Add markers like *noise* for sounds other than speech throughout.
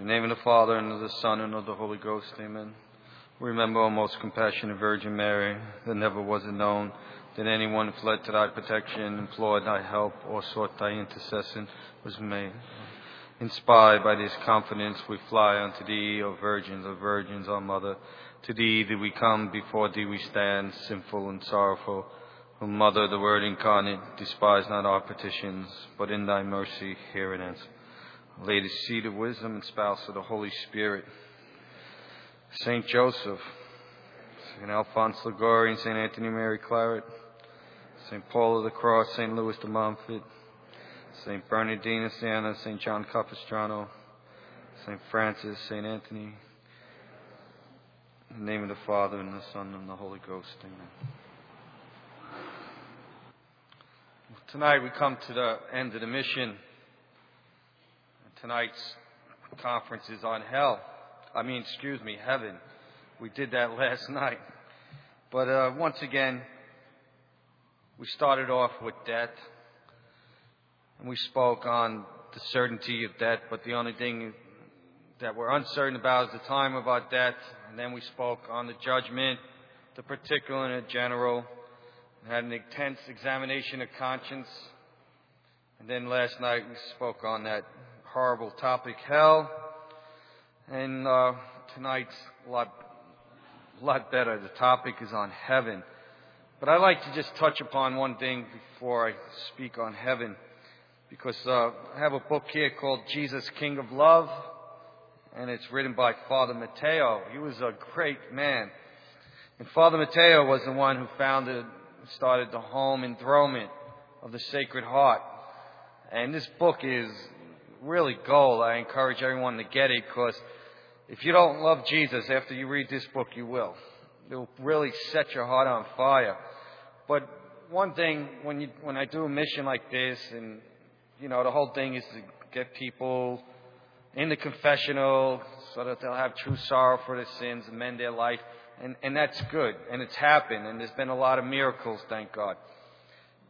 In the name of the Father, and of the Son, and of the Holy Ghost, amen. Remember, O most compassionate Virgin Mary, that never was it known that anyone fled to thy protection, implored thy help, or sought thy intercession was made. Inspired by this confidence, we fly unto thee, O Virgin O Virgins, our Mother. To thee did we come, before thee we stand, sinful and sorrowful. O Mother, the Word incarnate, despise not our petitions, but in thy mercy hear and answer. Lady, seat of wisdom and spouse of the Holy Spirit. Saint Joseph, Saint Alphonse Liguori, and Saint Anthony Mary Claret, Saint Paul of the Cross, Saint Louis de Montfort, Saint Bernardine of Siena, Saint John Capistrano, Saint Francis, Saint Anthony. In the name of the Father, and the Son, and the Holy Ghost. Amen. Tonight we come to the end of the mission. Tonight's conference is on hell. I mean, excuse me, heaven. We did that *laughs* last night. But uh, once again, we started off with death. And we spoke on the certainty of death, but the only thing that we're uncertain about is the time of our death. And then we spoke on the judgment, the particular and the general, and had an intense examination of conscience. And then last night we spoke on that horrible topic, hell. And uh, tonight's a lot, lot better. The topic is on heaven. But I'd like to just touch upon one thing before I speak on heaven, because uh, I have a book here called Jesus, King of Love, and it's written by Father Mateo. He was a great man. And Father Mateo was the one who founded, started the home enthronement of the Sacred Heart. And this book is really gold. I encourage everyone to get it because if you don't love Jesus after you read this book, you will. It will really set your heart on fire. But one thing when you when I do a mission like this, and you know the whole thing is to get people in the confessional so that they'll have true sorrow for their sins, amend their life, and and that's good, and it's happened, and there's been a lot of miracles, thank God.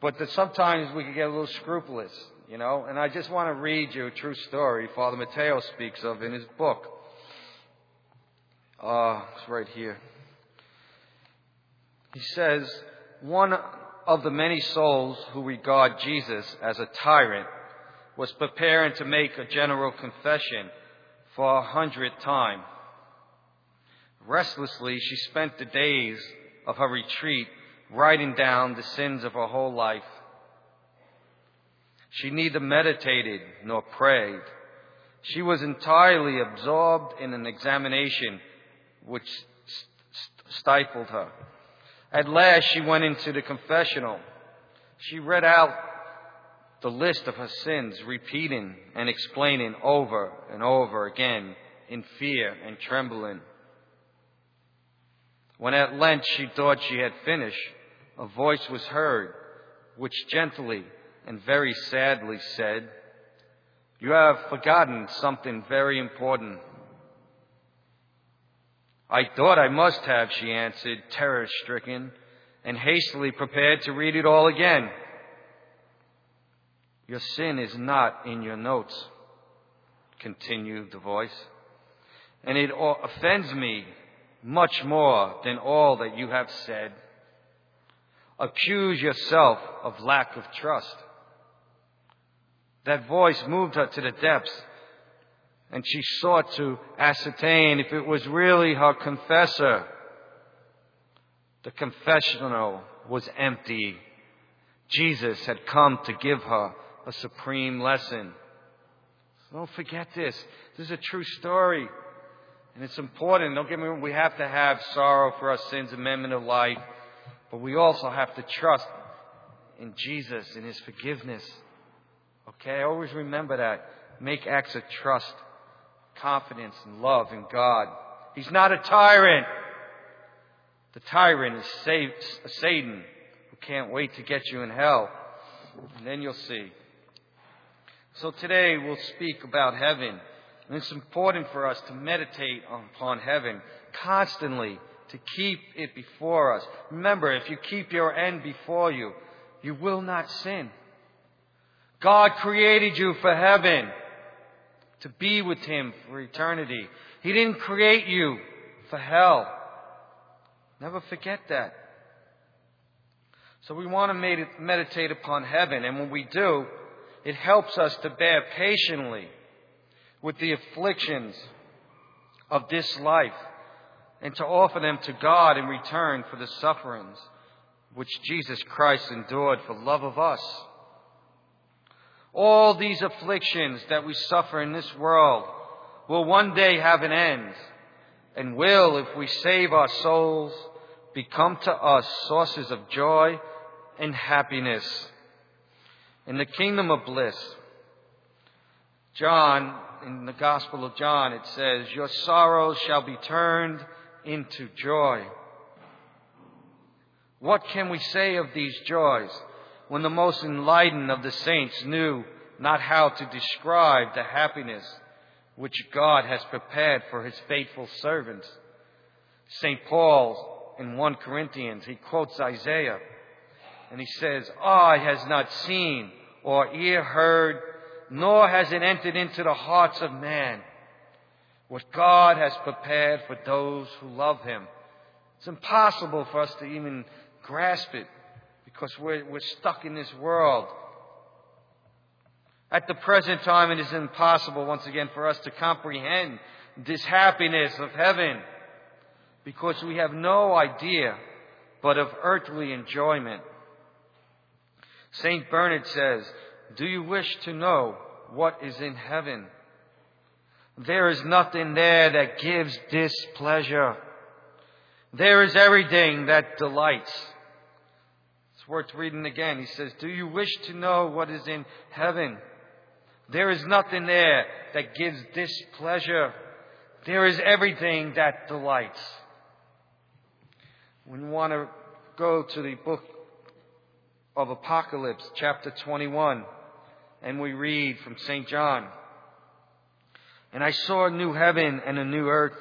But that sometimes we can get a little scrupulous, you know. And I just want to read you a true story Father Mateo speaks of in his book. Uh, it's right here. He says, one of the many souls who regard Jesus as a tyrant was preparing to make a general confession for a hundredth time. Restlessly, she spent the days of her retreat writing down the sins of her whole life. She neither meditated nor prayed. She was entirely absorbed in an examination which stifled her. At last, she went into the confessional. She read out the list of her sins, repeating and explaining over and over again in fear and trembling. When at length she thought she had finished, a voice was heard which gently and very sadly said, You have forgotten something very important. I thought I must have, she answered, terror stricken, and hastily prepared to read it all again. Your sin is not in your notes, continued the voice, and it offends me much more than all that you have said. Accuse yourself of lack of trust. That voice moved her to the depths, and she sought to ascertain if it was really her confessor. The confessional was empty. Jesus had come to give her a supreme lesson. So don't forget this. This is a true story. And it's important. Don't get me wrong. We have to have sorrow for our sins, amendment of life. But we also have to trust in Jesus and His forgiveness. Okay? Always remember that. Make acts of trust, confidence, and love in God. He's not a tyrant. The tyrant is Satan who can't wait to get you in hell. And then you'll see. So today we'll speak about heaven. And it's important for us to meditate upon heaven constantly, to keep it before us. Remember, if you keep your end before you, you will not sin. God created you for heaven. to be with Him for eternity. He didn't create you for hell. Never forget that. So we want to meditate upon heaven, and when we do, it helps us to bear patiently with the afflictions of this life and to offer them to God in return for the sufferings which Jesus Christ endured for love of us. All these afflictions that we suffer in this world will one day have an end and will, if we save our souls, become to us sources of joy and happiness. In the kingdom of bliss, John, in the Gospel of John, it says, Your sorrows shall be turned into joy. What can we say of these joys when the most enlightened of the saints knew not how to describe the happiness which God has prepared for his faithful servants? St. Paul in 1 Corinthians, he quotes Isaiah and he says, Eye has not seen or ear heard, nor has it entered into the hearts of man what God has prepared for those who love him. It's impossible for us to even grasp it because we're, we're stuck in this world. At the present time, it is impossible, once again, for us to comprehend this happiness of heaven because we have no idea but of earthly enjoyment. St. Bernard says, Do you wish to know what is in heaven? There is nothing there that gives displeasure. There is everything that delights. Worth reading again. He says, Do you wish to know what is in heaven? There is nothing there that gives displeasure. There is everything that delights. You want to go to the book of Apocalypse, chapter 21, and we read from St. John. And I saw a new heaven and a new earth.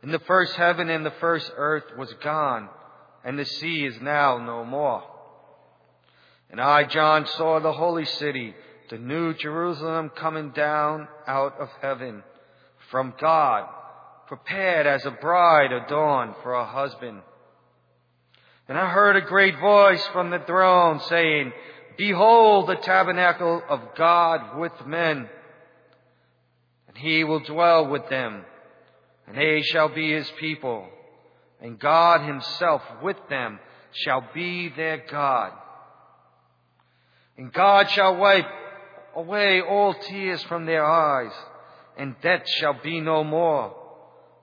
And the first heaven and the first earth was gone, and the sea is now no more. And I, John, saw the holy city, the new Jerusalem coming down out of heaven from God, prepared as a bride adorned for her husband. And I heard a great voice from the throne saying, Behold the tabernacle of God with men, and he will dwell with them, and they shall be his people, and God himself with them shall be their God. And God shall wipe away all tears from their eyes, and death shall be no more,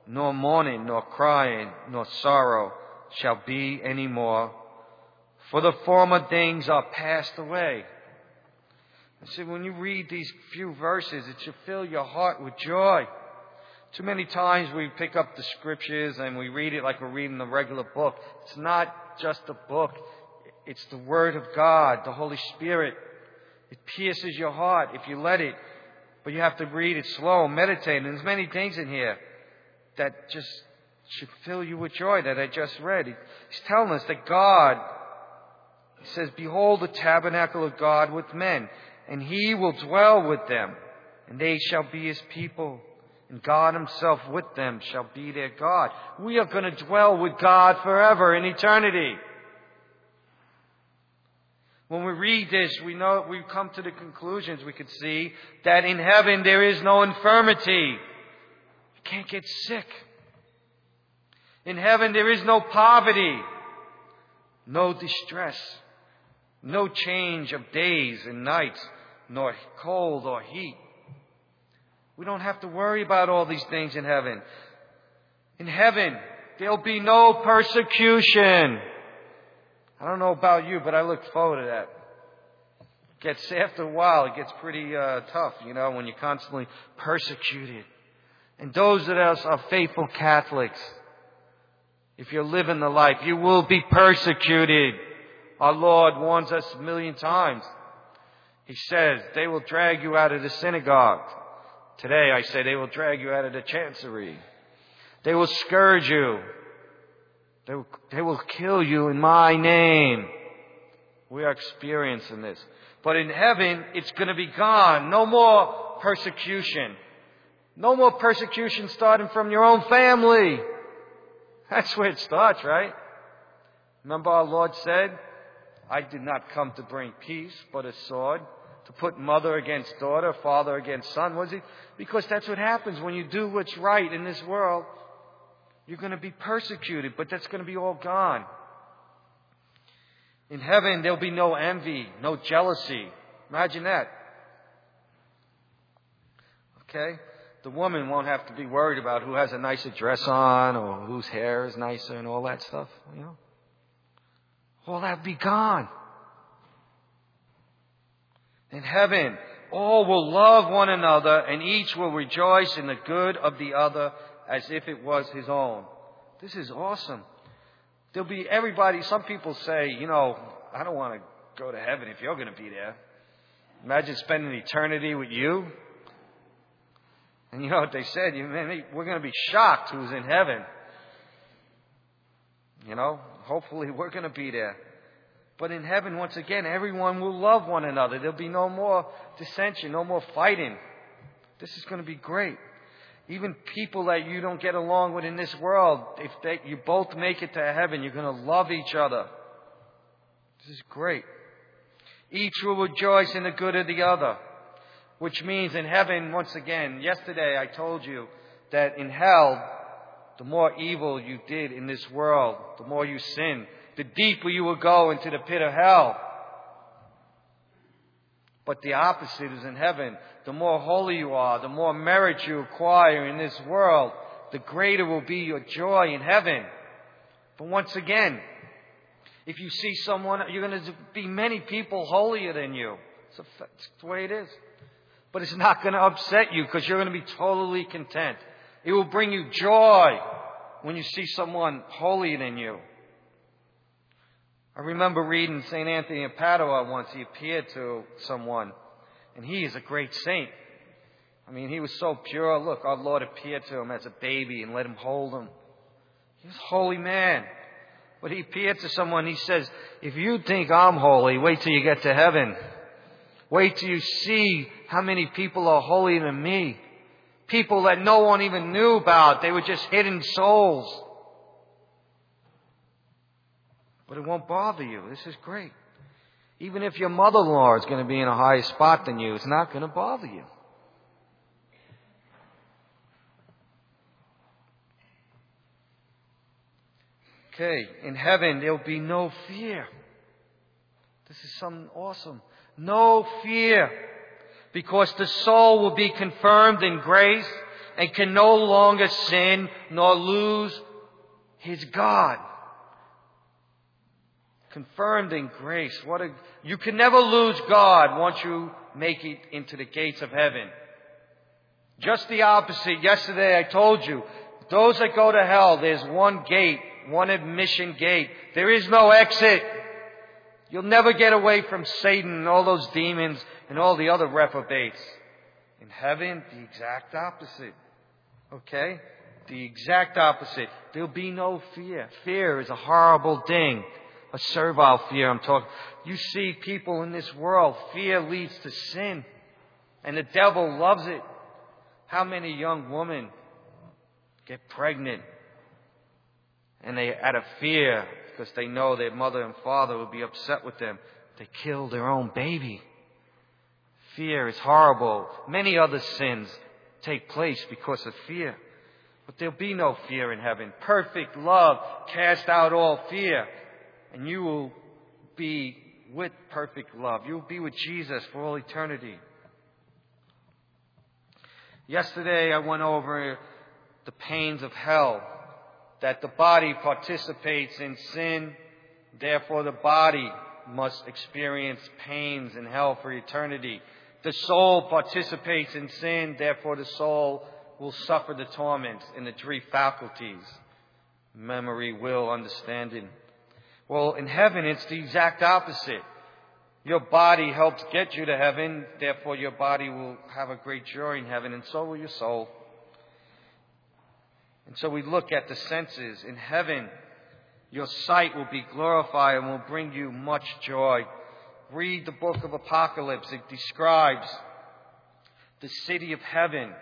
nor mourning, nor crying, nor sorrow shall be any more, for the former things are passed away. And see, when you read these few verses, it should fill your heart with joy. Too many times we pick up the scriptures and we read it like we're reading a regular book. It's not just a book. It's the Word of God, the Holy Spirit. It pierces your heart if you let it. But you have to read it slow, meditate. And there's many things in here that just should fill you with joy that I just read. He's telling us that God, He says, Behold the tabernacle of God with men, and He will dwell with them, and they shall be His people. And God Himself with them shall be their God. We are going to dwell with God forever in eternity. When we read this, we know we come to the conclusions we could see that in heaven there is no infirmity. You can't get sick. In heaven there is no poverty, no distress, no change of days and nights, nor cold or heat. We don't have to worry about all these things in heaven. In heaven, there'll be no persecution. I don't know about you, but I look forward to that. It gets after a while, it gets pretty uh, tough, you know, when you're constantly persecuted. And those of us are faithful Catholics, if you're living the life, you will be persecuted. Our Lord warns us a million times. He says, they will drag you out of the synagogue. Today I say they will drag you out of the chancery. They will scourge you. They will, they will kill you in my name. We are experiencing this. But in heaven, it's going to be gone. No more persecution. No more persecution starting from your own family. That's where it starts, right? Remember our Lord said, I did not come to bring peace, but a sword. To put mother against daughter, father against son, was he? Because that's what happens when you do what's right in this world. You're going to be persecuted, but that's going to be all gone. In heaven, there'll be no envy, no jealousy. Imagine that. Okay? The woman won't have to be worried about who has a nicer dress on or whose hair is nicer and all that stuff, you know? All that will be gone. In heaven, all will love one another and each will rejoice in the good of the other as if it was his own. This is awesome. There'll be everybody, some people say, you know, I don't want to go to heaven if you're going to be there. Imagine spending eternity with you. And you know what they said? You, man, we're going to be shocked who's in heaven. You know, hopefully we're going to be there. But in heaven, once again, everyone will love one another. There'll be no more dissension, no more fighting. This is going to be great. Even people that you don't get along with in this world, if they, you both make it to heaven, you're going to love each other. This is great. Each will rejoice in the good of the other. Which means in heaven, once again, yesterday I told you that in hell, the more evil you did in this world, the more you sinned, the deeper you will go into the pit of hell. But the opposite is in heaven. The more holy you are, the more merit you acquire in this world, the greater will be your joy in heaven. But once again, if you see someone, you're going to be many people holier than you. It's, the way it is. But it's not going to upset you because you're going to be totally content. It will bring you joy when you see someone holier than you. I remember reading St. Anthony of Padua once. He appeared to someone, and he is a great saint. I mean, he was so pure. Look, our Lord appeared to him as a baby and let him hold him. He was a holy man. But he appeared to someone, he says, if you think I'm holy, wait till you get to heaven. Wait till you see how many people are holier than me. People that no one even knew about. They were just hidden souls. But it won't bother you. This is great. Even if your mother-in-law is going to be in a higher spot than you, it's not going to bother you. Okay, in heaven there'll be no fear. This is something awesome. No fear. Because the soul will be confirmed in grace and can no longer sin nor lose his God confirmed in grace. What a, you can never lose God once you make it into the gates of heaven. Just the opposite. Yesterday I told you, those that go to hell, there's one gate, one admission gate. There is no exit. You'll never get away from Satan and all those demons and all the other reprobates. In heaven, the exact opposite. Okay? The exact opposite. There'll be no fear. Fear is a horrible thing a servile fear. I'm talking. You see people in this world, fear leads to sin. And the devil loves it. How many young women get pregnant and they, out of fear, because they know their mother and father will be upset with them, they kill their own baby. Fear is horrible. Many other sins take place because of fear. But there'll be no fear in heaven. Perfect love cast out all fear and you will be with perfect love. You'll be with Jesus for all eternity. Yesterday I went over the pains of hell, that the body participates in sin, therefore the body must experience pains in hell for eternity. The soul participates in sin, therefore the soul will suffer the torments in the three faculties memory, will, understanding. Well, in heaven, it's the exact opposite. Your body helps get you to heaven, therefore your body will have a great joy in heaven, and so will your soul. And so we look at the senses. In heaven, your sight will be glorified and will bring you much joy. Read the book of Apocalypse. It describes the city of heaven.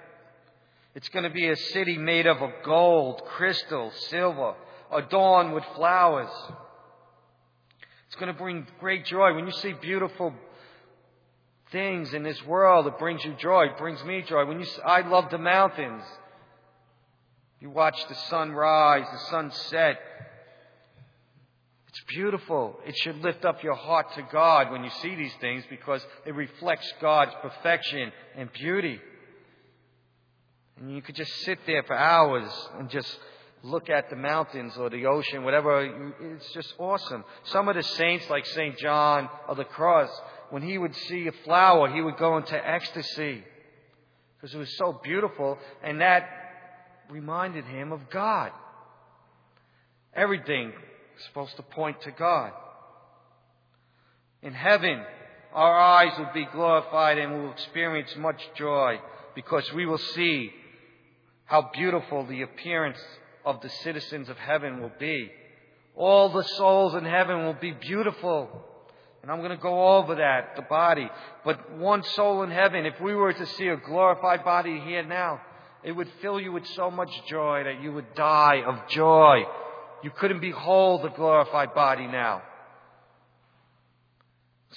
It's going to be a city made of gold, crystal, silver, adorned with flowers. It's going to bring great joy. When you see beautiful things in this world, it brings you joy. It brings me joy. When you, I love the mountains. You watch the sun rise, the sun set. It's beautiful. It should lift up your heart to God when you see these things because it reflects God's perfection and beauty. And you could just sit there for hours and just look at the mountains or the ocean, whatever. It's just awesome. Some of the saints, like St. John of the Cross, when he would see a flower, he would go into ecstasy because it was so beautiful, and that reminded him of God. Everything is supposed to point to God. In heaven, our eyes will be glorified and we'll experience much joy because we will see how beautiful the appearance of the citizens of heaven will be. All the souls in heaven will be beautiful. And I'm going to go over that, the body. But one soul in heaven, if we were to see a glorified body here now, it would fill you with so much joy that you would die of joy. You couldn't behold the glorified body now.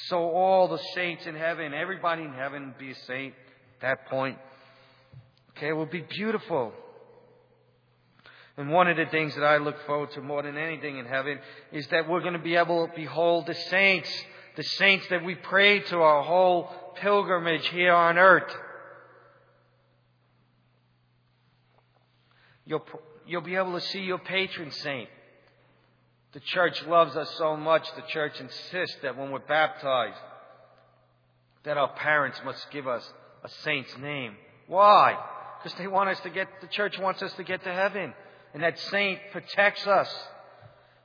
So all the saints in heaven, everybody in heaven be a saint at that point. Okay, it will be beautiful. And one of the things that I look forward to more than anything in heaven is that we're going to be able to behold the saints, the saints that we pray to our whole pilgrimage here on earth. You'll, you'll be able to see your patron saint. The church loves us so much, the church insists that when we're baptized, that our parents must give us a saint's name. Why? Because they want us to get, the church wants us to get to heaven. And that saint protects us.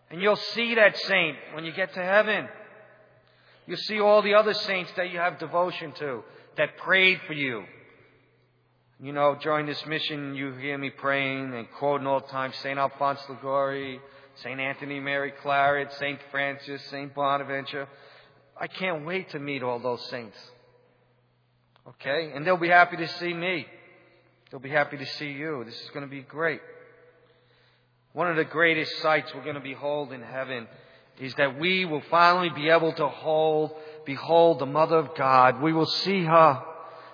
And you'll see that saint when you get to heaven. You'll see all the other saints that you have devotion to, that prayed for you. You know, during this mission, you hear me praying and quoting all the time St. Alphonse Liguori, St. Anthony Mary Claret, St. Francis, St. Bonaventure. I can't wait to meet all those saints. Okay? And they'll be happy to see me. They'll be happy to see you. This is going to be great. One of the greatest sights we're going to behold in heaven is that we will finally be able to hold, behold the Mother of God. We will see her.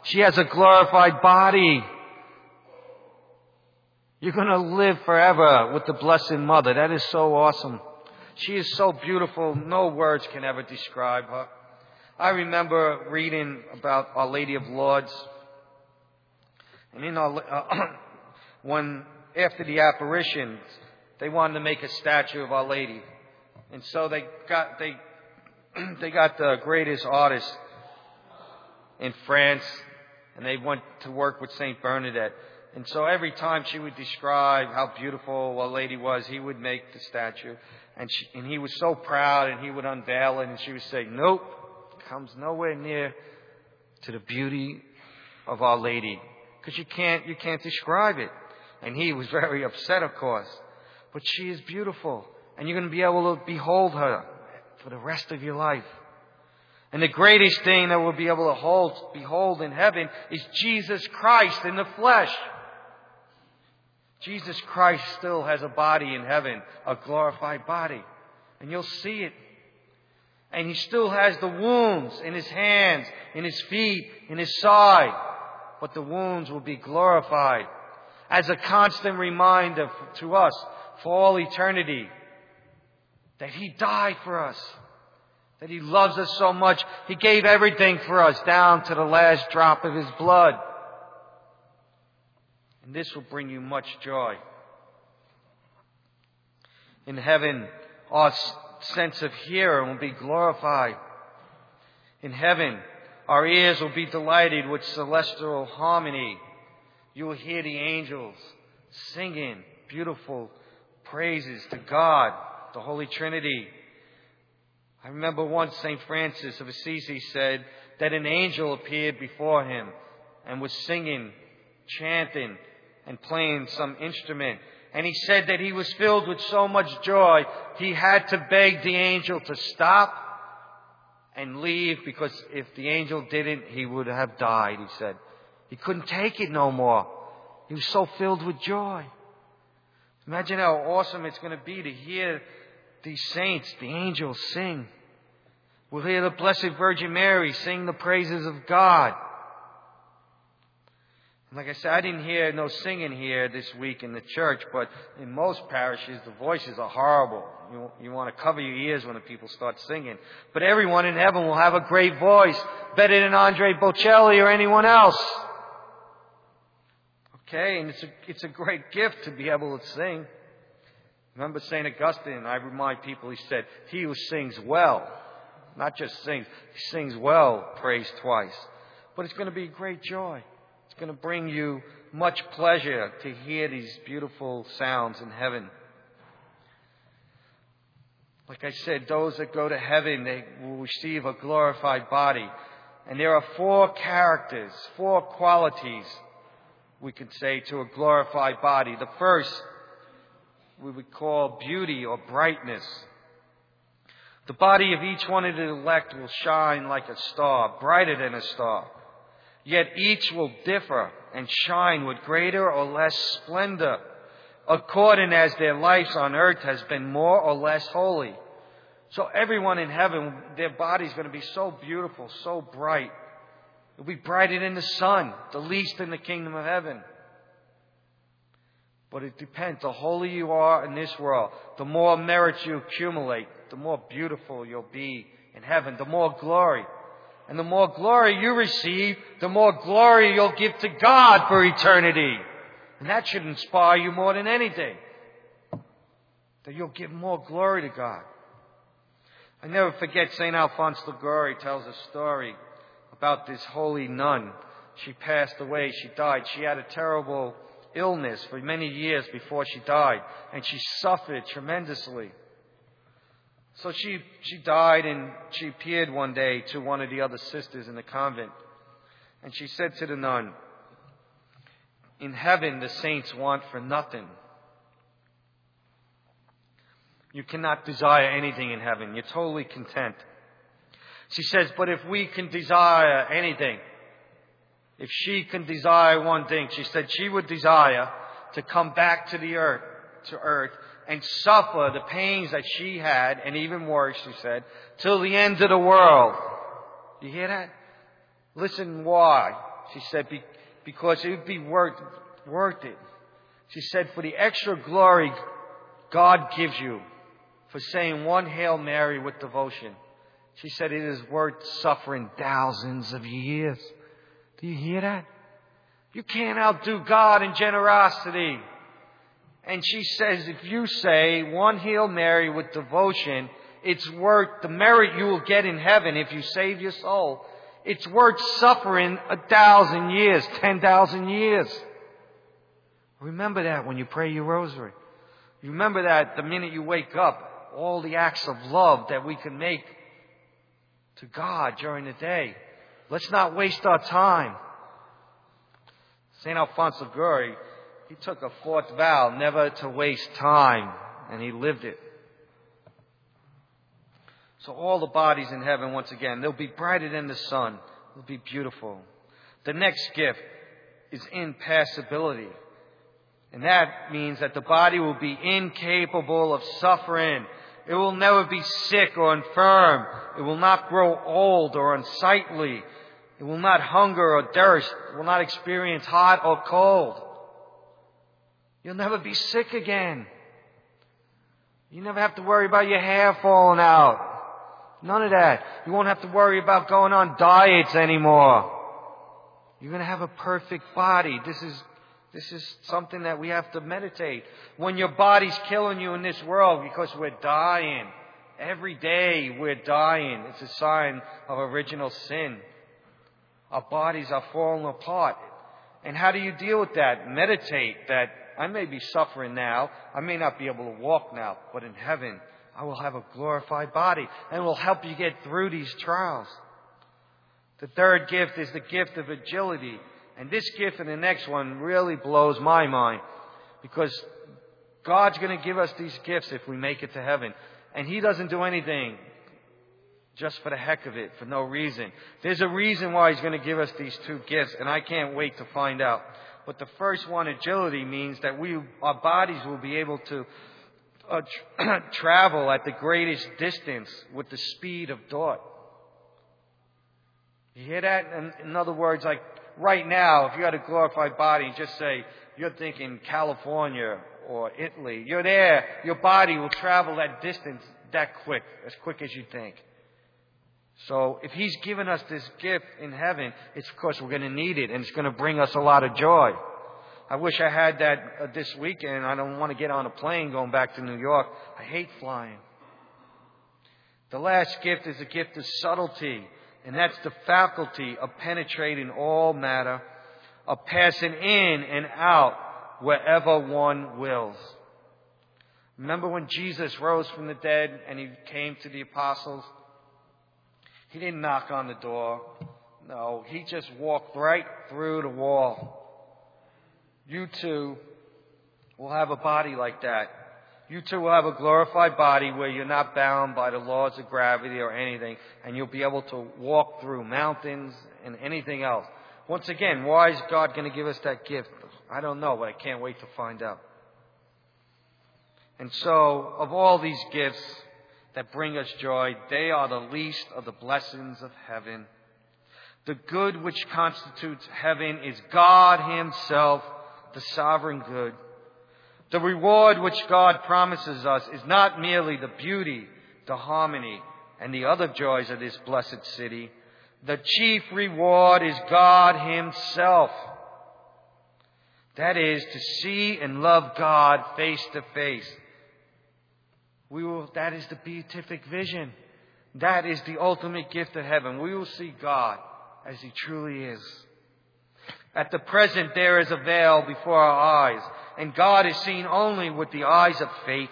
She has a glorified body. You're going to live forever with the Blessed Mother. That is so awesome. She is so beautiful. No words can ever describe her. I remember reading about Our Lady of Lourdes. And in our, uh, *clears throat* when, after the apparitions, they wanted to make a statue of Our Lady. And so they got, they, *clears throat* they got the greatest artist in France, and they went to work with St. Bernadette. And so every time she would describe how beautiful Our Lady was, he would make the statue. And, she, and he was so proud, and he would unveil it, and she would say, Nope, comes nowhere near to the beauty of Our Lady. Because you can't, you can't describe it. And he was very upset, of course. But she is beautiful. And you're going to be able to behold her for the rest of your life. And the greatest thing that we'll be able to hold, behold in heaven is Jesus Christ in the flesh. Jesus Christ still has a body in heaven, a glorified body. And you'll see it. And he still has the wounds in his hands, in his feet, in his side. But the wounds will be glorified as a constant reminder to us for all eternity that He died for us, that He loves us so much, He gave everything for us down to the last drop of His blood. And this will bring you much joy. In heaven, our sense of hearing will be glorified. In heaven, our ears will be delighted with celestial harmony. You will hear the angels singing beautiful praises to God, the Holy Trinity. I remember once St. Francis of Assisi said that an angel appeared before him and was singing, chanting, and playing some instrument. And he said that he was filled with so much joy, he had to beg the angel to stop and leave because if the angel didn't, he would have died, he said. He couldn't take it no more. He was so filled with joy. Imagine how awesome it's going to be to hear these saints, the angels, sing. We'll hear the Blessed Virgin Mary sing the praises of God. Like I said, I didn't hear no singing here this week in the church, but in most parishes, the voices are horrible. You, you want to cover your ears when the people start singing. But everyone in heaven will have a great voice, better than Andre Bocelli or anyone else. Okay, and it's a, it's a great gift to be able to sing. Remember St. Augustine, I remind people, he said, he who sings well, not just sings, he sings well, prays twice. But it's going to be great joy It's going to bring you much pleasure to hear these beautiful sounds in heaven. Like I said, those that go to heaven, they will receive a glorified body. And there are four characters, four qualities, we could say, to a glorified body. The first, we would call beauty or brightness. The body of each one of the elect will shine like a star, brighter than a star. Yet each will differ and shine with greater or less splendor, according as their lives on earth has been more or less holy. So everyone in heaven, their body's going to be so beautiful, so bright. It'll be brighter than the sun, the least in the kingdom of heaven. But it depends. The holier you are in this world, the more merits you accumulate, the more beautiful you'll be in heaven, the more glory. And the more glory you receive, the more glory you'll give to God for eternity. And that should inspire you more than anything. That you'll give more glory to God. I never forget St. Alphonse Liguori tells a story about this holy nun. She passed away. She died. She had a terrible illness for many years before she died. And she suffered tremendously. So she, she died and she appeared one day to one of the other sisters in the convent. And she said to the nun, In heaven the saints want for nothing. You cannot desire anything in heaven. You're totally content. She says, but if we can desire anything, if she can desire one thing, she said she would desire to come back to the earth, to earth, and suffer the pains that she had, and even worse, she said, till the end of the world. You hear that? Listen why. She said, because it would be worth, worth it. She said, for the extra glory God gives you for saying one Hail Mary with devotion. She said, it is worth suffering thousands of years. Do you hear that? You can't outdo God in generosity. And she says, if you say one Hail Mary with devotion, it's worth the merit you will get in heaven if you save your soul. It's worth suffering a thousand years, ten thousand years. Remember that when you pray your rosary. Remember that the minute you wake up, all the acts of love that we can make to God during the day. Let's not waste our time. St. Alphonse Liguori he took a fourth vow never to waste time, and he lived it. So all the bodies in heaven, once again, they'll be brighter than the sun. They'll be beautiful. The next gift is impassibility. And that means that the body will be incapable of suffering. It will never be sick or infirm. It will not grow old or unsightly. It will not hunger or thirst. It will not experience hot or cold. You'll never be sick again. You never have to worry about your hair falling out. None of that. You won't have to worry about going on diets anymore. You're going to have a perfect body. This is, this is something that we have to meditate. When your body's killing you in this world because we're dying, every day we're dying. It's a sign of original sin. Our bodies are falling apart. And how do you deal with that? Meditate that I may be suffering now. I may not be able to walk now, but in heaven, I will have a glorified body and will help you get through these trials. The third gift is the gift of agility. And this gift and the next one really blows my mind because God's going to give us these gifts if we make it to heaven. And He doesn't do anything just for the heck of it, for no reason. There's a reason why He's going to give us these two gifts, and I can't wait to find out. But the first one, agility, means that we, our bodies will be able to uh, tra- *clears throat* travel at the greatest distance with the speed of thought. You hear that? In, in other words, like right now, if you had a glorified body, just say you're thinking California or Italy, you're there, your body will travel that distance that quick, as quick as you think. So if He's given us this gift in heaven, it's of course we're going to need it and it's going to bring us a lot of joy. I wish I had that uh, this weekend. I don't want to get on a plane going back to New York. I hate flying. The last gift is a gift of subtlety, and that's the faculty of penetrating all matter, of passing in and out wherever one wills. Remember when Jesus rose from the dead and he came to the apostles? He didn't knock on the door. No, he just walked right through the wall. You too will have a body like that. You too will have a glorified body where you're not bound by the laws of gravity or anything, and you'll be able to walk through mountains and anything else. Once again, why is God going to give us that gift? I don't know, but I can't wait to find out. And so, of all these gifts, that bring us joy. They are the least of the blessings of heaven. The good which constitutes heaven is God Himself, the sovereign good. The reward which God promises us is not merely the beauty, the harmony, and the other joys of this blessed city. The chief reward is God Himself. That is, to see and love God face to face we will, that is the beatific vision. That is the ultimate gift of heaven. We will see God as He truly is. At the present, there is a veil before our eyes, and God is seen only with the eyes of faith.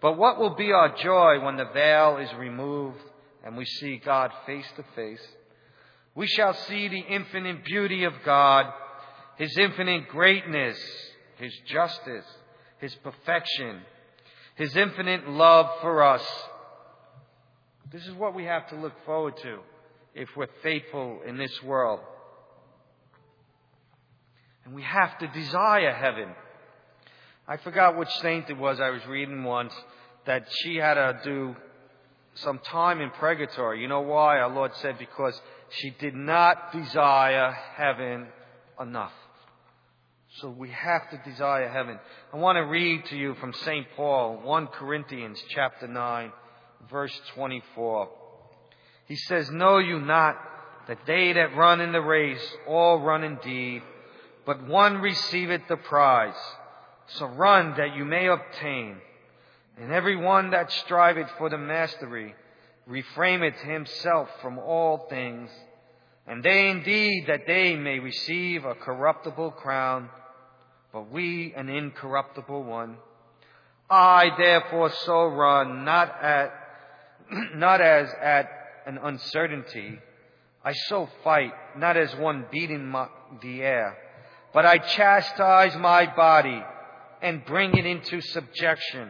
But what will be our joy when the veil is removed and we see God face to face? We shall see the infinite beauty of God, His infinite greatness, His justice, His perfection, his infinite love for us. This is what we have to look forward to if we're faithful in this world. And we have to desire heaven. I forgot which saint it was I was reading once that she had to do some time in purgatory. You know why? Our Lord said because she did not desire heaven enough. So we have to desire heaven. I want to read to you from St. Paul, 1 Corinthians chapter 9, verse 24. He says, Know you not that they that run in the race all run indeed, but one receiveth the prize. So run that you may obtain. And every one that striveth for the mastery refraineth himself from all things. And they indeed that they may receive a corruptible crown, but we an incorruptible one. I therefore so run, not at, *clears throat* not as at an uncertainty. I so fight, not as one beating my, the air, but I chastise my body and bring it into subjection,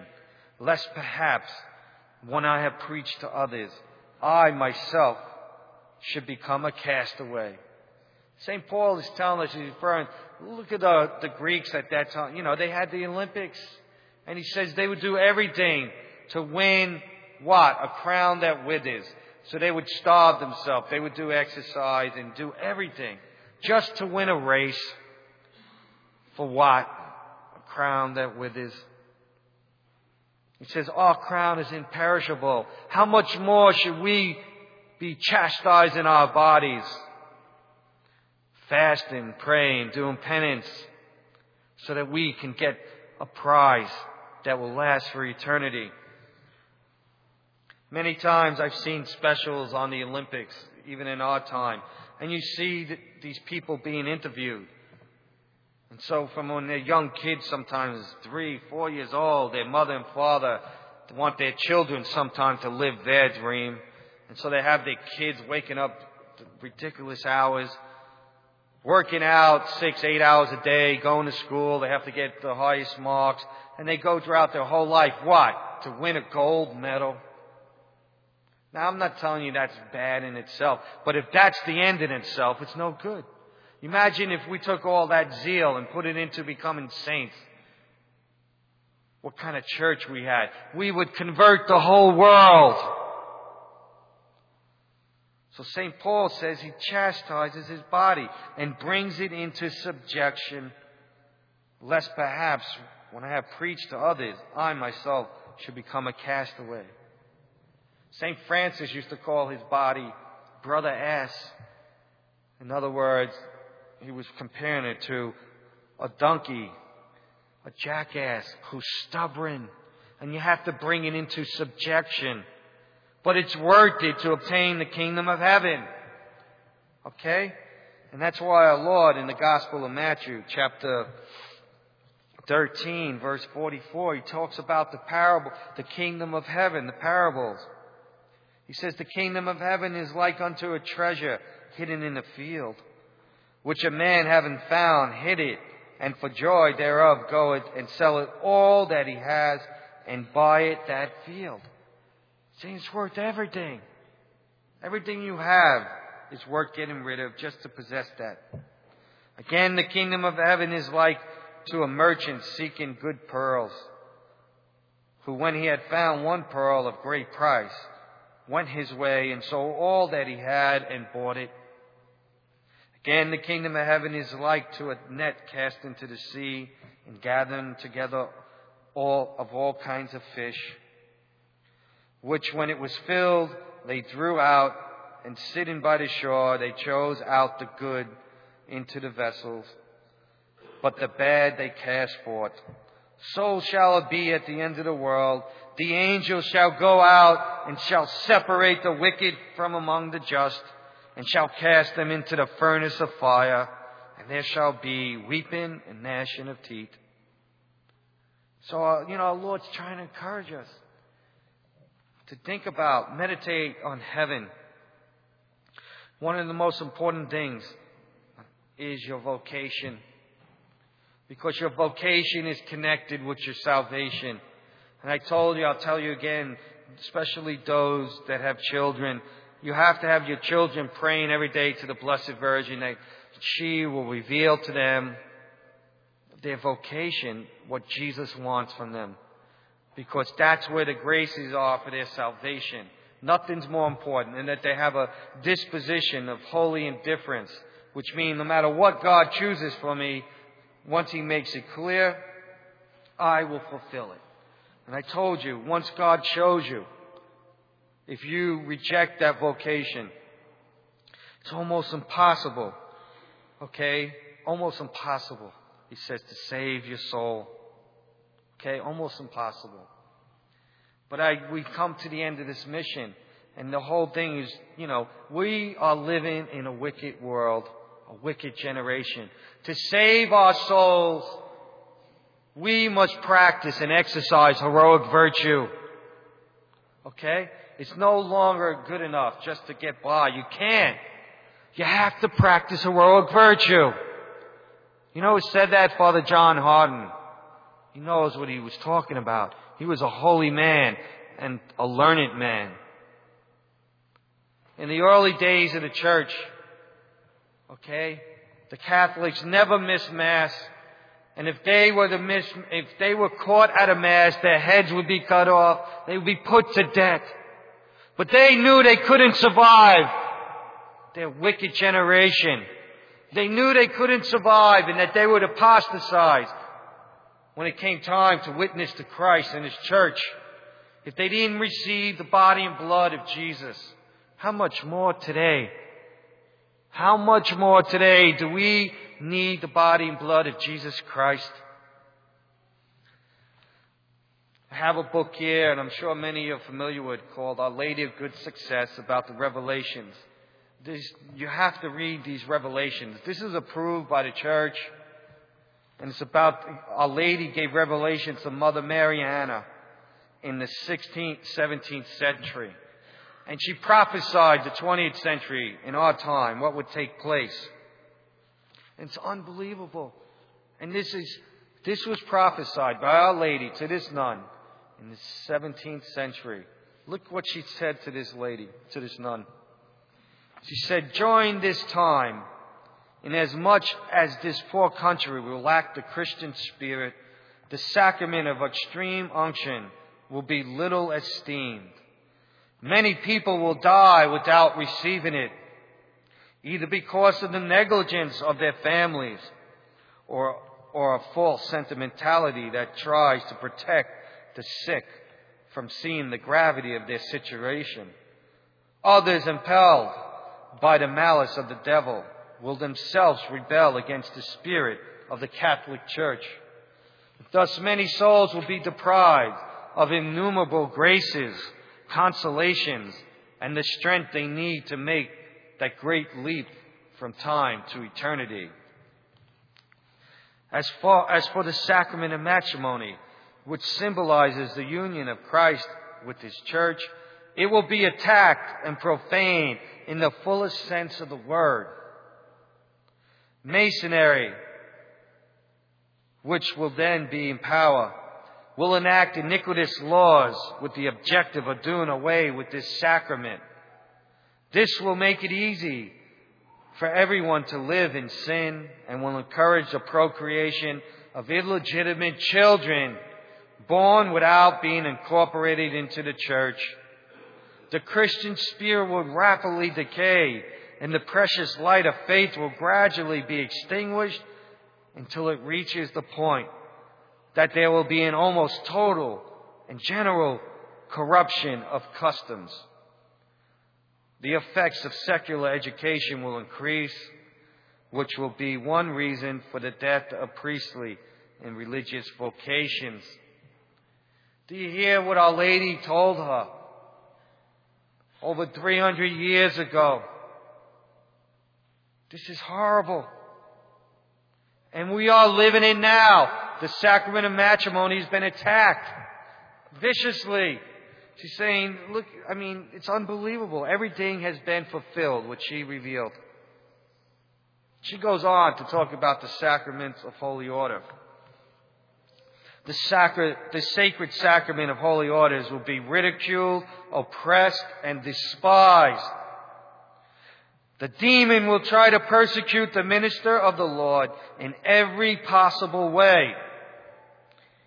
lest perhaps when I have preached to others, I myself should become a castaway. St. Paul is telling us, he's referring, look at the, the Greeks at that time. You know, they had the Olympics. And he says they would do everything to win what? A crown that withers. So they would starve themselves. They would do exercise and do everything just to win a race. For what? Crown that withers. He says, Our crown is imperishable. How much more should we be chastised in our bodies? fasting, praying, doing penance, so that we can get a prize that will last for eternity. Many times I've seen specials on the Olympics, even in our time, and you see these people being interviewed. And so from when they're young kids, sometimes three, four years old, their mother and father want their children sometimes to live their dream. And so they have their kids waking up ridiculous hours working out six, eight hours a day, going to school. They have to get the highest marks. And they go throughout their whole life. What? To win a gold medal. Now, I'm not telling you that's bad in itself, but if that's the end in itself, it's no good. Imagine if we took all that zeal and put it into becoming saints. What kind of church we had. We would convert the whole world. So St. Paul says he chastises his body and brings it into subjection, lest perhaps when I have preached to others, I myself should become a castaway. St. Francis used to call his body Brother Ass. In other words, he was comparing it to a donkey, a jackass who's stubborn, and you have to bring it into subjection. But it's worth it to obtain the kingdom of heaven. Okay? And that's why our Lord in the Gospel of Matthew, chapter 13, verse 44, he talks about the parable, the kingdom of heaven, the parables. He says, The kingdom of heaven is like unto a treasure hidden in a field, which a man having found hid it, and for joy thereof goeth and selleth all that he has, and buyeth that field. Saying it's worth everything. Everything you have is worth getting rid of just to possess that. Again, the kingdom of heaven is like to a merchant seeking good pearls, who when he had found one pearl of great price, went his way and sold all that he had and bought it. Again, the kingdom of heaven is like to a net cast into the sea and gathering together all of all kinds of fish, which when it was filled, they drew out and sitting by the shore, they chose out the good into the vessels, but the bad they cast forth. So shall it be at the end of the world the angels shall go out and shall separate the wicked from among the just and shall cast them into the furnace of fire and there shall be weeping and gnashing of teeth. So, uh, you know, our Lord's trying to encourage us to think about, meditate on heaven. One of the most important things is your vocation. Because your vocation is connected with your salvation. And I told you, I'll tell you again, especially those that have children, you have to have your children praying every day to the Blessed Virgin that she will reveal to them their vocation, what Jesus wants from them. Because that's where the graces are for their salvation. Nothing's more important than that they have a disposition of holy indifference, which means no matter what God chooses for me, once He makes it clear, I will fulfill it. And I told you, once God shows you, if you reject that vocation, it's almost impossible, okay? Almost impossible, he says, to save your soul. Okay? Almost impossible. But I, we come to the end of this mission, and the whole thing is, you know, we are living in a wicked world, a wicked generation. To save our souls, we must practice and exercise heroic virtue. Okay? It's no longer good enough just to get by. You can't. You have to practice heroic virtue. You know who said that? Father John Hardon. He knows what he was talking about. He was a holy man and a learned man. In the early days of the church, okay, the Catholics never missed Mass and if they were the miss, if they were caught at a mass, their heads would be cut off. They would be put to death. But they knew they couldn't survive their wicked generation. They knew they couldn't survive and that they would apostatize when it came time to witness to Christ and His church. If they didn't receive the body and blood of Jesus, how much more today? How much more today do we need the body and blood of Jesus Christ. I have a book here, and I'm sure many are familiar with, called Our Lady of Good Success about the Revelations. You have to read these revelations. This is approved by the church, and it's about Our Lady gave revelations to Mother Mariana in the 16th, 17th century. And she prophesied the 20th century in our time, what would take place. It's unbelievable. And this is, this was prophesied by Our Lady to this nun in the 17th century. Look what she said to this lady, to this nun. She said, During this time, inasmuch as this poor country will lack the Christian spirit, the sacrament of extreme unction will be little esteemed. Many people will die without receiving it, either because of the negligence of their families or, or a false sentimentality that tries to protect the sick from seeing the gravity of their situation. Others, impelled by the malice of the devil, will themselves rebel against the spirit of the Catholic Church. Thus many souls will be deprived of innumerable graces consolations, and the strength they need to make that great leap from time to eternity. As, far, as for the sacrament of matrimony, which symbolizes the union of Christ with His church, it will be attacked and profaned in the fullest sense of the word. Masonry, which will then be in power, will enact iniquitous laws with the objective of doing away with this sacrament. This will make it easy for everyone to live in sin and will encourage the procreation of illegitimate children born without being incorporated into the church. The Christian spirit will rapidly decay and the precious light of faith will gradually be extinguished until it reaches the point that there will be an almost total and general corruption of customs. The effects of secular education will increase, which will be one reason for the death of priestly and religious vocations. Do you hear what Our Lady told her over 300 years ago? This is horrible. And we are living it now the sacrament of matrimony has been attacked viciously. She's saying, look, I mean, it's unbelievable. Everything has been fulfilled, what she revealed. She goes on to talk about the sacraments of holy order. The, sacra- the sacred sacrament of holy orders will be ridiculed, oppressed, and despised. The demon will try to persecute the minister of the Lord in every possible way.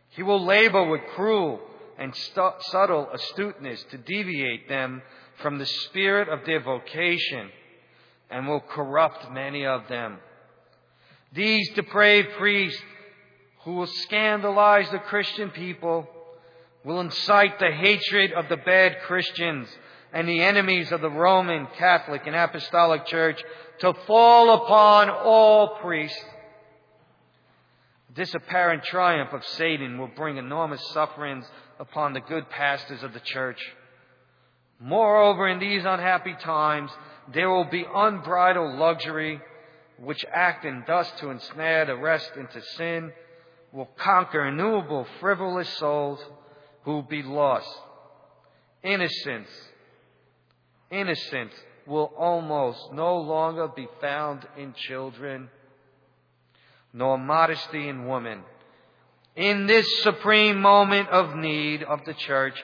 He will labor with cruel and st- subtle astuteness to deviate them from the spirit of their vocation and will corrupt many of them. These depraved priests who will scandalize the Christian people will incite the hatred of the bad Christians and the enemies of the Roman Catholic and Apostolic Church to fall upon all priests this apparent triumph of Satan will bring enormous sufferings upon the good pastors of the church. Moreover, in these unhappy times, there will be unbridled luxury, which act acting thus to ensnare the rest into sin, will conquer innumerable frivolous souls who will be lost. Innocence, innocence will almost no longer be found in children nor modesty in woman. In this supreme moment of need of the church,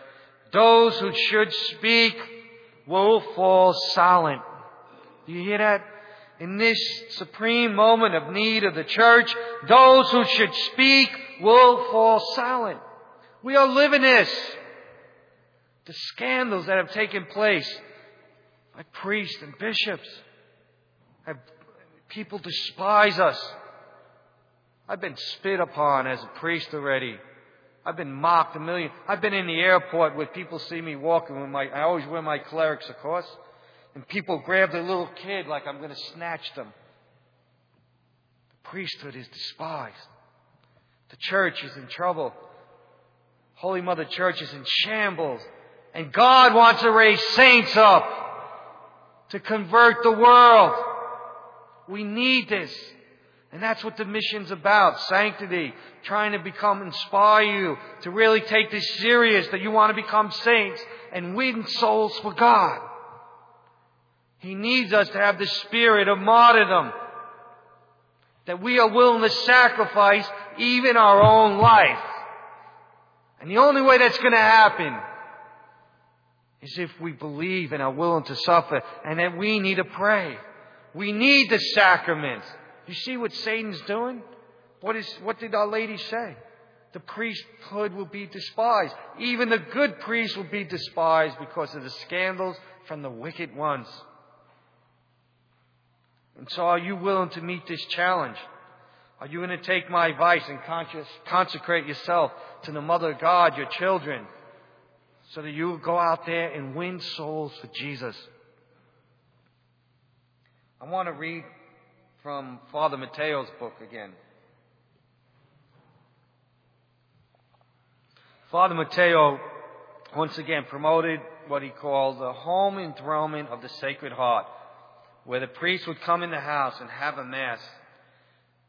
those who should speak will fall silent. Do you hear that? In this supreme moment of need of the church, those who should speak will fall silent. We are living this. The scandals that have taken place by priests and bishops have people despise us. I've been spit upon as a priest already. I've been mocked a million. I've been in the airport where people see me walking with my, I always wear my clerics, of course, and people grab their little kid like I'm going to snatch them. The priesthood is despised. The church is in trouble. Holy Mother Church is in shambles. And God wants to raise saints up to convert the world. We need this. And that's what the mission's about. Sanctity. Trying to become, inspire you to really take this serious, that you want to become saints and win souls for God. He needs us to have the spirit of martyrdom. That we are willing to sacrifice even our own life. And the only way that's going to happen is if we believe and are willing to suffer and that we need to pray. We need the sacraments. You see what Satan's doing? What is, what did Our Lady say? The priesthood will be despised. Even the good priest will be despised because of the scandals from the wicked ones. And so are you willing to meet this challenge? Are you going to take my advice and consecrate yourself to the Mother of God, your children, so that you will go out there and win souls for Jesus? I want to read from Father Mateo's book again. Father Mateo once again promoted what he called the home enthronement of the Sacred Heart, where the priest would come in the house and have a mass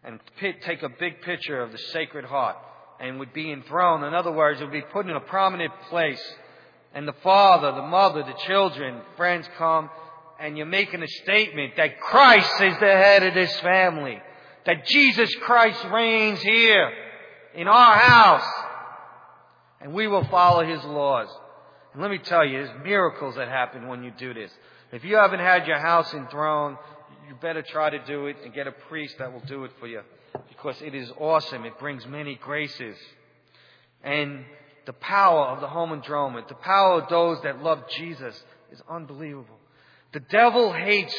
and take a big picture of the Sacred Heart and would be enthroned. In other words, it would be put in a prominent place. And the father, the mother, the children, friends come and you're making a statement that Christ is the head of this family. That Jesus Christ reigns here in our house. And we will follow His laws. And let me tell you, there's miracles that happen when you do this. If you haven't had your house enthroned, you better try to do it and get a priest that will do it for you. Because it is awesome. It brings many graces. And the power of the home enthronement, the power of those that love Jesus is unbelievable. The devil hates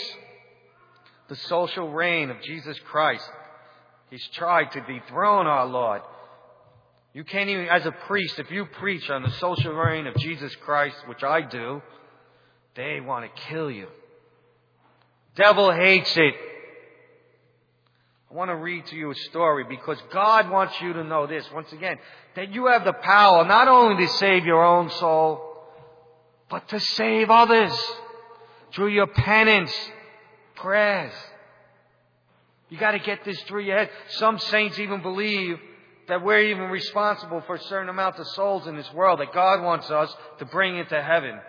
the social reign of Jesus Christ. He's tried to dethrone our Lord. You can't even, as a priest, if you preach on the social reign of Jesus Christ, which I do, they want to kill you. Devil hates it. I want to read to you a story because God wants you to know this, once again, that you have the power not only to save your own soul, but to save others through your penance, prayers. You got to get this through your head. Some saints even believe that we're even responsible for a certain amount of souls in this world that God wants us to bring into heaven.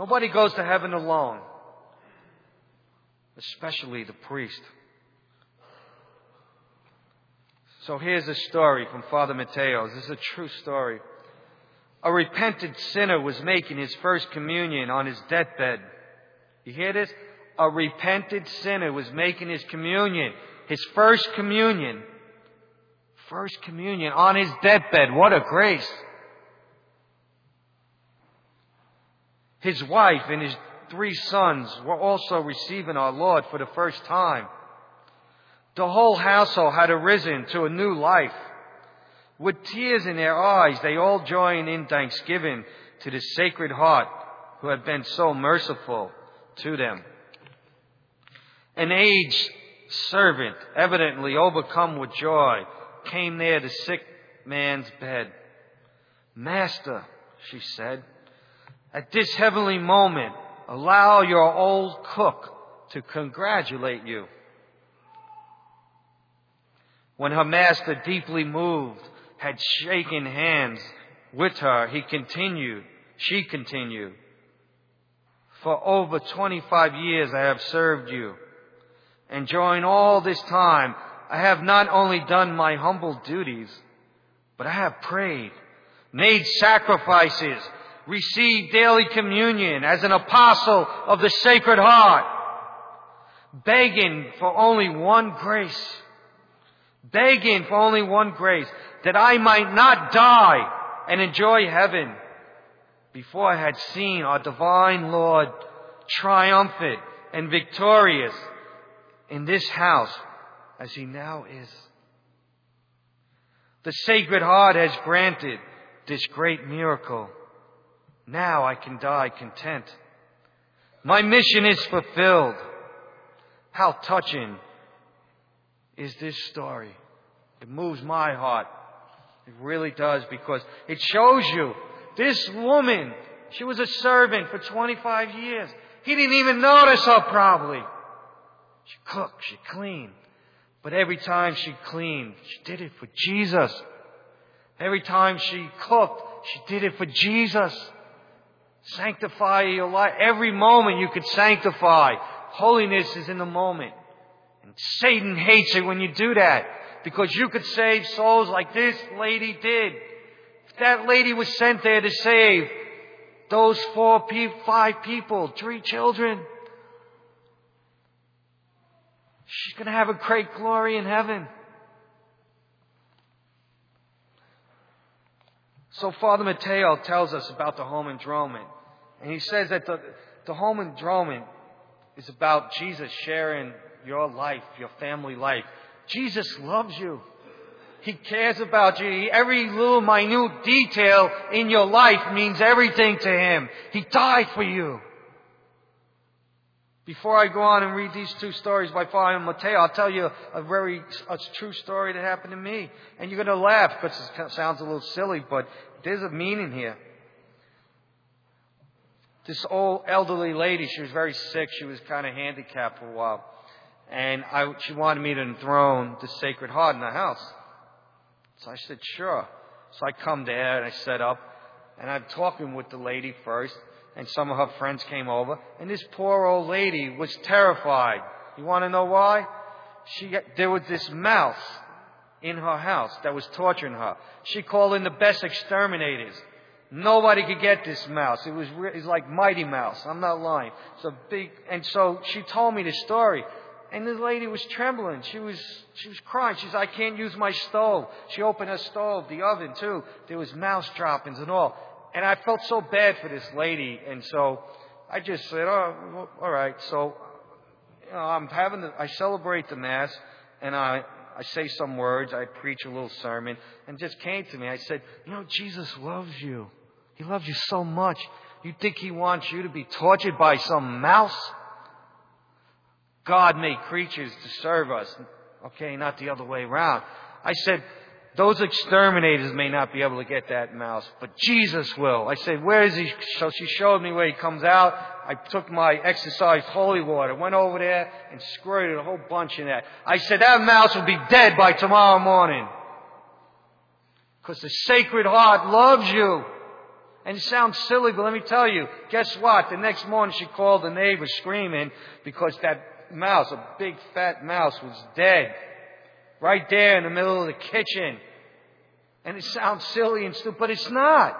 Nobody goes to heaven alone, especially the priest. So here's a story from Father Mateo. This is a true story. A repentant sinner was making his first communion on his deathbed. You hear this? A repentant sinner was making his communion, his first communion First communion on his deathbed. What a grace. His wife and his three sons were also receiving our Lord for the first time. The whole household had arisen to a new life. With tears in their eyes, they all joined in thanksgiving to the Sacred Heart who had been so merciful to them. An aged servant, evidently overcome with joy, came near the sick man's bed. Master, she said, at this heavenly moment, allow your old cook to congratulate you. When her master, deeply moved, had shaken hands with her, he continued, she continued, For over 25 years I have served you, and during all this time I have not only done my humble duties, but I have prayed, made sacrifices, received daily communion as an apostle of the Sacred Heart, begging for only one grace, begging for only one grace, that I might not die and enjoy heaven before I had seen our divine Lord triumphant and victorious in this house as he now is. The Sacred Heart has granted this great miracle. Now I can die content. My mission is fulfilled. How touching is this story? It moves my heart. It really does because it shows you this woman, she was a servant for 25 years. He didn't even notice her probably. She cooked, she cleaned. But every time she cleaned, she did it for Jesus. Every time she cooked, she did it for Jesus. Sanctify your life. Every moment you could sanctify. Holiness is in the moment. And Satan hates it when you do that. Because you could save souls like this lady did. If that lady was sent there to save those four, five people, three children. She's going to have a great glory in heaven. So Father Mateo tells us about the home enthronement. And he says that the, the home enthronement is about Jesus sharing your life, your family life. Jesus loves you. He cares about you. Every little minute detail in your life means everything to Him. He died for you. Before I go on and read these two stories by Father Mateo, I'll tell you a very a true story that happened to me. And you're going to laugh because it sounds a little silly, but there's a meaning here. This old elderly lady, she was very sick. She was kind of handicapped for a while. And I, she wanted me to enthrone the Sacred Heart in the house. So I said, sure. So I come there and I set up and I'm talking with the lady first and some of her friends came over and this poor old lady was terrified. You want to know why? She, there was this mouse in her house that was torturing her. She called in the best exterminators. Nobody could get this mouse. It was, it was like Mighty Mouse. I'm not lying. It's a big, and so she told me the story. And the lady was trembling. She was, she was crying. She said, I can't use my stove. She opened her stove, the oven too. There was mouse droppings and all. And I felt so bad for this lady. And so I just said, oh, all right. So, you know, I'm having the, I celebrate the Mass and I, I say some words. I preach a little sermon and just came to me. I said, you know, Jesus loves you. He loves you so much. You think He wants you to be tortured by some mouse? God made creatures to serve us. Okay, not the other way around. I said, those exterminators may not be able to get that mouse, but Jesus will. I said, where is he? So she showed me where he comes out. I took my exorcise holy water, went over there and squirted a whole bunch in that. I said, that mouse will be dead by tomorrow morning. Because the Sacred Heart loves you. And it sounds silly, but let me tell you, guess what? The next morning she called the neighbor screaming because that mouse, a big fat mouse, was dead. Right there in the middle of the kitchen. And it sounds silly and stupid, but it's not.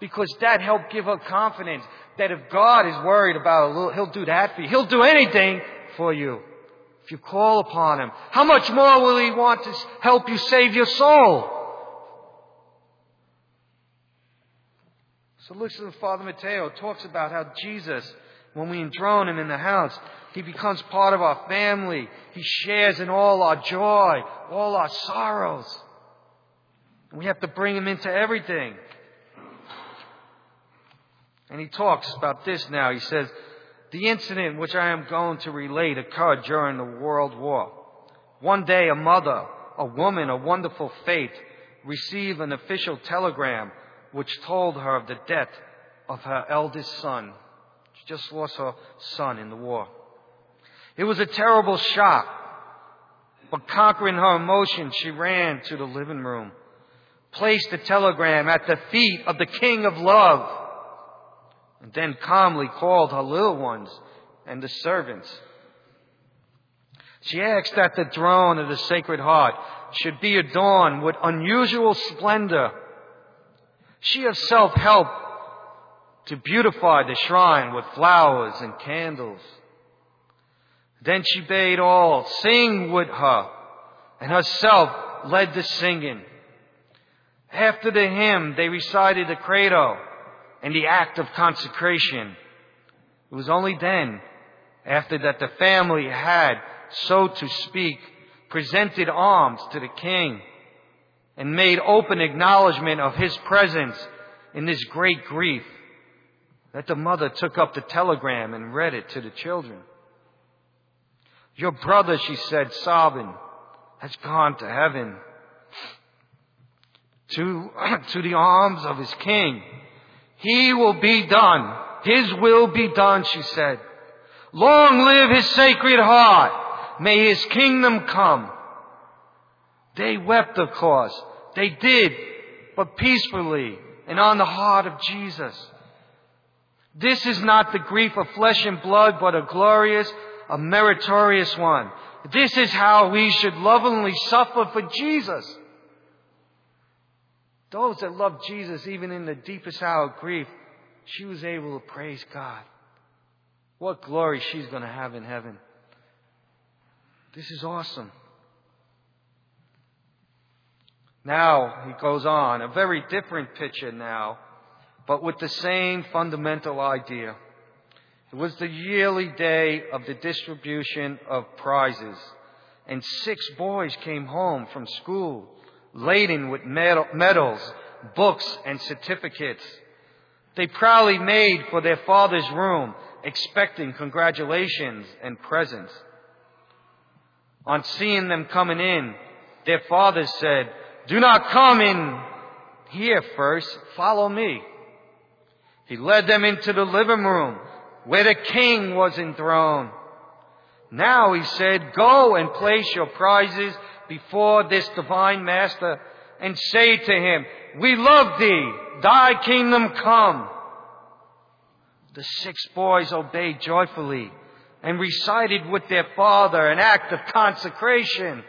Because that helped give her confidence that if God is worried about a little, He'll do that for you. He'll do anything for you. If you call upon Him. How much more will He want to help you save your soul? So listen to Father Mateo talks about how Jesus, when we enthrone Him in the house, he becomes part of our family. He shares in all our joy, all our sorrows. We have to bring him into everything. And he talks about this now. He says, the incident which I am going to relate occurred during the World War. One day a mother, a woman of wonderful faith, received an official telegram which told her of the death of her eldest son. She just lost her son in the war. It was a terrible shock. But conquering her emotion, she ran to the living room, placed the telegram at the feet of the King of Love, and then calmly called her little ones and the servants. She asked that the throne of the Sacred Heart should be adorned with unusual splendor. She herself helped to beautify the shrine with flowers and candles. Then she bade all sing with her, and herself led the singing. After the hymn, they recited the credo and the act of consecration. It was only then, after that the family had, so to speak, presented alms to the king and made open acknowledgement of his presence in this great grief, that the mother took up the telegram and read it to the children. Your brother, she said, sobbing, has gone to heaven, to, *clears throat* to the arms of his king. He will be done. His will be done, she said. Long live his sacred heart. May his kingdom come. They wept, of course. They did, but peacefully and on the heart of Jesus. This is not the grief of flesh and blood, but a glorious a meritorious one. This is how we should lovingly suffer for Jesus. Those that love Jesus, even in the deepest hour of grief, she was able to praise God. What glory she's going to have in heaven. This is awesome. Now, he goes on, a very different picture now, but with the same fundamental idea. It was the yearly day of the distribution of prizes, and six boys came home from school laden with medals, books, and certificates. They proudly made for their father's room, expecting congratulations and presents. On seeing them coming in, their father said, Do not come in here first, follow me. He led them into the living room where the king was enthroned. Now he said, Go and place your prizes before this divine master and say to him, We love thee, thy kingdom come. The six boys obeyed joyfully and recited with their father an act of consecration.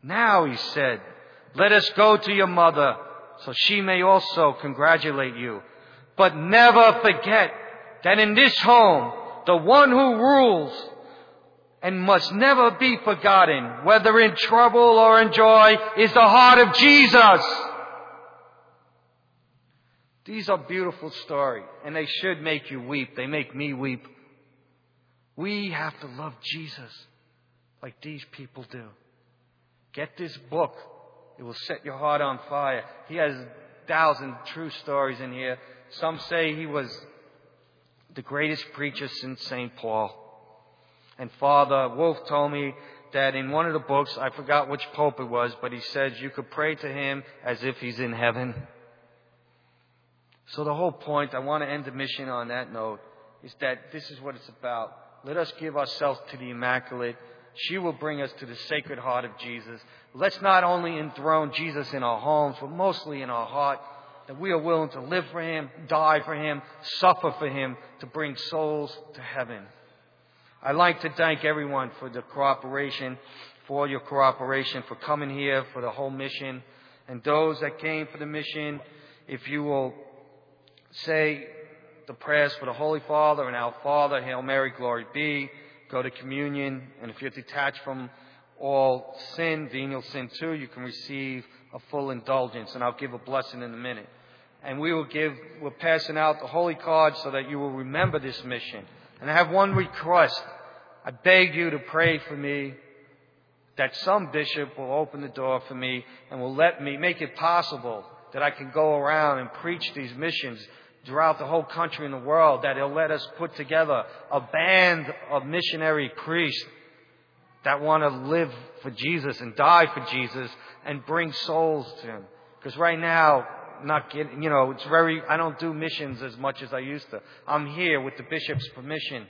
Now, he said, let us go to your mother so she may also congratulate you. But never forget that in this home, the one who rules and must never be forgotten, whether in trouble or in joy, is the heart of Jesus. These are beautiful stories, and they should make you weep. They make me weep. We have to love Jesus like these people do. Get this book. It will set your heart on fire. He has a thousand true stories in here. Some say he was the greatest preacher since St. Paul. And Father Wolf told me that in one of the books, I forgot which pope it was, but he says you could pray to him as if he's in heaven. So the whole point, I want to end the mission on that note, is that this is what it's about. Let us give ourselves to the Immaculate. She will bring us to the Sacred Heart of Jesus. Let's not only enthrone Jesus in our homes, but mostly in our heart, that we are willing to live for Him, die for Him, suffer for Him, to bring souls to heaven. I'd like to thank everyone for the cooperation, for all your cooperation, for coming here for the whole mission. And those that came for the mission, if you will say the prayers for the Holy Father and Our Father, Hail Mary, Glory be, go to communion, and if you're detached from all sin, venial sin too, you can receive a full indulgence, and I'll give a blessing in a minute. And we will give, we're passing out the holy card so that you will remember this mission. And I have one request. I beg you to pray for me that some bishop will open the door for me and will let me make it possible that I can go around and preach these missions throughout the whole country and the world, that He'll let us put together a band of missionary priests that want to live for Jesus and die for Jesus and bring souls to Him. Because right now, not getting, you know, it's very, I don't do missions as much as I used to. I'm here with the bishop's permission.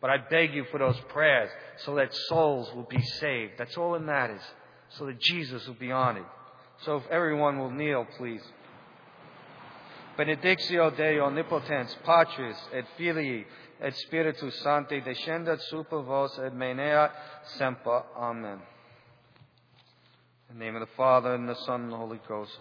But I beg you for those prayers so that souls will be saved. That's all that matters. So that Jesus will be honored. So if everyone will kneel, please. Benedictio Dei omnipotentis, Patris et Filii et Spiritus Sancti descendat super vos et maneat semper. Amen. In the name of the Father, and the Son, and the Holy Ghost.